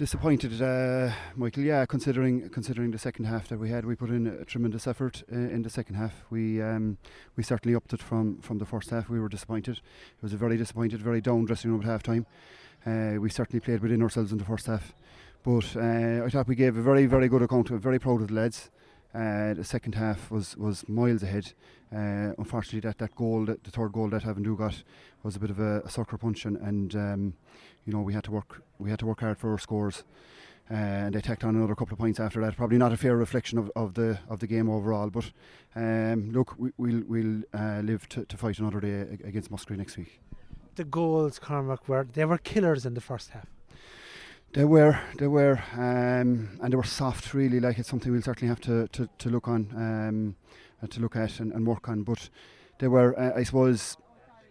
Disappointed, uh, Michael. Yeah, considering considering the second half that we had, we put in a tremendous effort uh, in the second half. We um, we certainly upped it from, from the first half. We were disappointed. It was a very disappointed, very down dressing room at half time. Uh, we certainly played within ourselves in the first half, but uh, I thought we gave a very very good account. I'm very proud of the lads. Uh, the second half was, was miles ahead. Uh, unfortunately, that, that goal, that, the third goal that Avondhu got, was a bit of a, a sucker punch, and, and um, you know we had to work we had to work hard for our scores. Uh, and they tacked on another couple of points after that. Probably not a fair reflection of, of the of the game overall, but um, look, we, we'll we'll uh, live to, to fight another day against Musgrave next week. The goals, Cormac, were they were killers in the first half. They were, they were, um, and they were soft. Really, like it's something we'll certainly have to to, to look on, um, uh, to look at and, and, work on. But they were, uh, I suppose,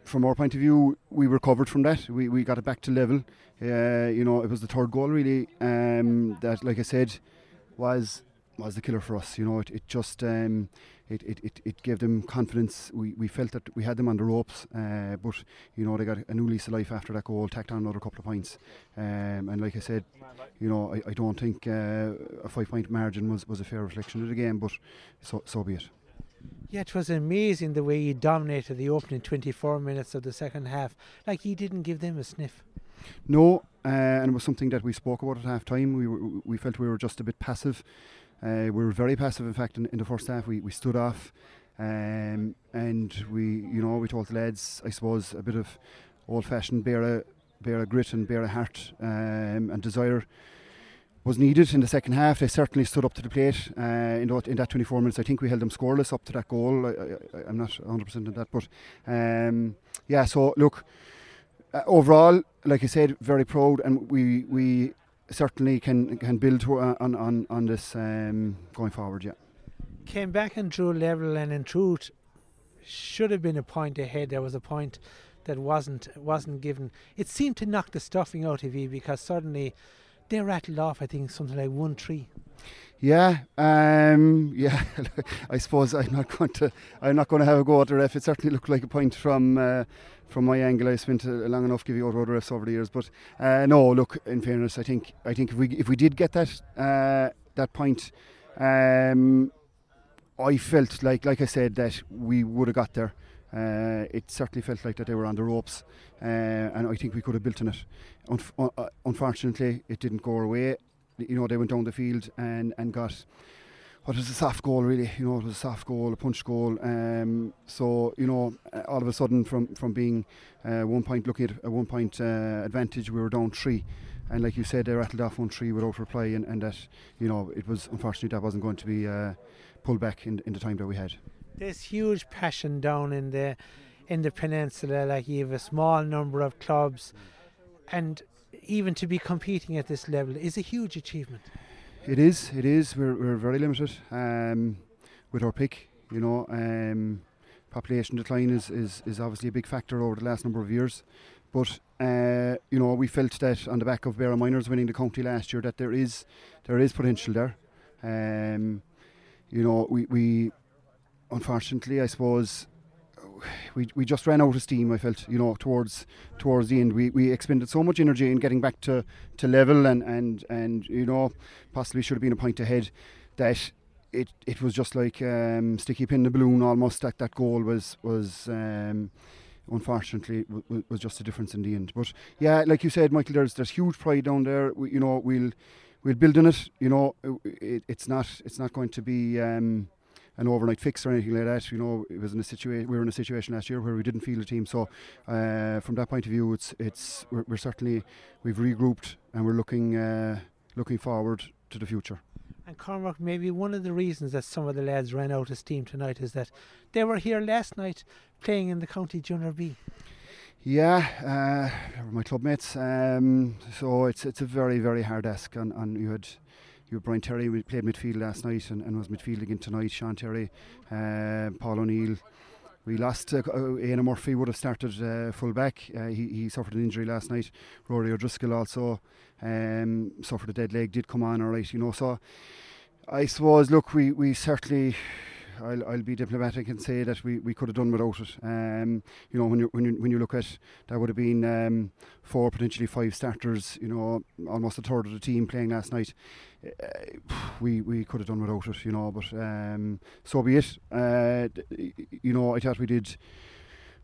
from our point of view, we recovered from that. We we got it back to level. Uh, you know, it was the third goal really um, that, like I said, was was the killer for us. You know, it, it just um, it, it, it, it gave them confidence. We, we felt that we had them on the ropes, uh, but you know they got a new lease of life after that goal, tacked on another couple of points. Um, and like I said, you know I, I don't think uh, a five point margin was, was a fair reflection of the game, but so so be it. Yeah, it was amazing the way he dominated the opening 24 minutes of the second half. Like he didn't give them a sniff. No, uh, and it was something that we spoke about at half time. We were, we felt we were just a bit passive. Uh, we were very passive, in fact, in, in the first half. We, we stood off, um, and we, you know, we told the lads, I suppose, a bit of old-fashioned Beara, bear a grit and Beara heart um, and desire was needed in the second half. They certainly stood up to the plate uh, in, that, in, that, 24 minutes. I think we held them scoreless up to that goal. I, am not 100% on that, but um, yeah. So look, uh, overall, like I said, very proud, and we we certainly can can build uh, on on on this um, going forward. Yeah. Came back and drew level, and in truth, should have been a point ahead. There was a point that wasn't wasn't given. It seemed to knock the stuffing out of you because suddenly they rattled off. I think something like one three. Yeah, um, yeah. I suppose I'm not going to. I'm not going to have a go at the ref. It certainly looked like a point from uh, from my angle. I spent uh, long enough giving out other refs over the years, but uh, no. Look, in fairness, I think I think if we if we did get that uh, that point, um, I felt like like I said that we would have got there. Uh, it certainly felt like that they were on the ropes, uh, and I think we could have built on it. Unf- uh, unfortunately, it didn't go our way. You know, they went down the field and, and got what was a soft goal really. You know it was a soft goal a punch goal. Um, so you know uh, all of a sudden from from being uh, one point looking at a one point uh, advantage we were down three. And like you said they rattled off one three without reply and, and that you know it was unfortunately that wasn't going to be uh, pulled back in, in the time that we had there's huge passion down in the in the peninsula like you have a small number of clubs and even to be competing at this level is a huge achievement. It is. It is. We're, we're very limited um, with our pick. You know, um, population decline is, is, is obviously a big factor over the last number of years. But uh, you know, we felt that on the back of Beara Miners winning the county last year, that there is there is potential there. Um, you know, we, we unfortunately, I suppose, we, we just ran out of steam. I felt you know towards towards the end we, we expended so much energy in getting back to, to level and, and and you know possibly should have been a point ahead that it it was just like um, sticky pin the balloon almost that that goal was was um, unfortunately w- was just a difference in the end. But yeah, like you said, Michael, there's there's huge pride down there. We, you know, we'll we'll build in it. You know, it, it's not it's not going to be. Um, an overnight fix or anything like that. You know, it was in a situation we were in a situation last year where we didn't feel the team. So uh, from that point of view, it's it's we're, we're certainly we've regrouped and we're looking uh, looking forward to the future. And Cormac, maybe one of the reasons that some of the lads ran out of steam tonight is that they were here last night playing in the county junior B. Yeah, uh, my club mates. Um, so it's it's a very very hard ask, and, and you had you Brian Terry we played midfield last night and, and was midfield again tonight. Sean Terry, uh, Paul O'Neill. We lost uh, Ian Murphy would have started uh, full back. Uh, he, he suffered an injury last night. Rory O'Driscoll also um, suffered a dead leg. Did come on all right, you know. So I suppose look, we we certainly I'll, I'll be diplomatic and say that we, we could have done without it. Um, you know, when you when you when you look at that would have been um, four potentially five starters. You know, almost a third of the team playing last night. Uh, we we could have done without it. You know, but um, so be it. Uh, you know, I thought we did.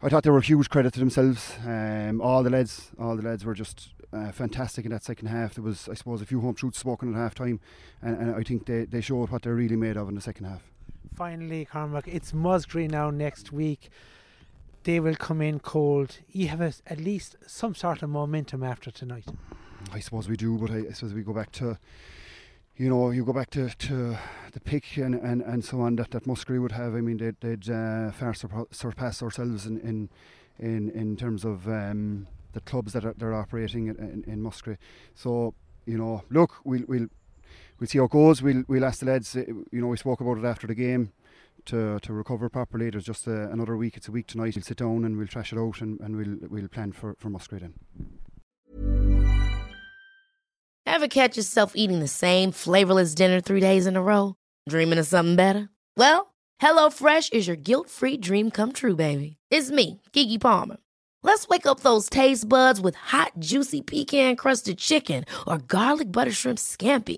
I thought they were a huge credit to themselves. Um, all the lads, all the lads were just uh, fantastic in that second half. There was, I suppose, a few home truths spoken at half time, and, and I think they, they showed what they're really made of in the second half finally, Cormac, it's Musgrave now next week. They will come in cold. You have a, at least some sort of momentum after tonight. I suppose we do, but I, I suppose we go back to, you know, you go back to, to the pick and, and, and so on that, that Musgrave would have. I mean, they'd, they'd uh, far surpass ourselves in, in, in, in terms of um, the clubs that are, they're operating in, in, in Musgrave. So, you know, look, we'll, we'll we'll see how it goes. We'll we'll ask the lads. Uh, you know, we spoke about it after the game to to recover properly. There's just a, uh, another week. It's a week tonight. We'll sit down and we'll trash it out and, and we'll we'll plan for for Musgrave then. Ever catch yourself eating the same flavorless dinner three days in a row? Dreaming of something better? Well, HelloFresh is your guilt-free dream come true, baby. It's me, Keke Palmer. Let's wake up those taste buds with hot, juicy pecan crusted chicken or garlic butter shrimp scampi.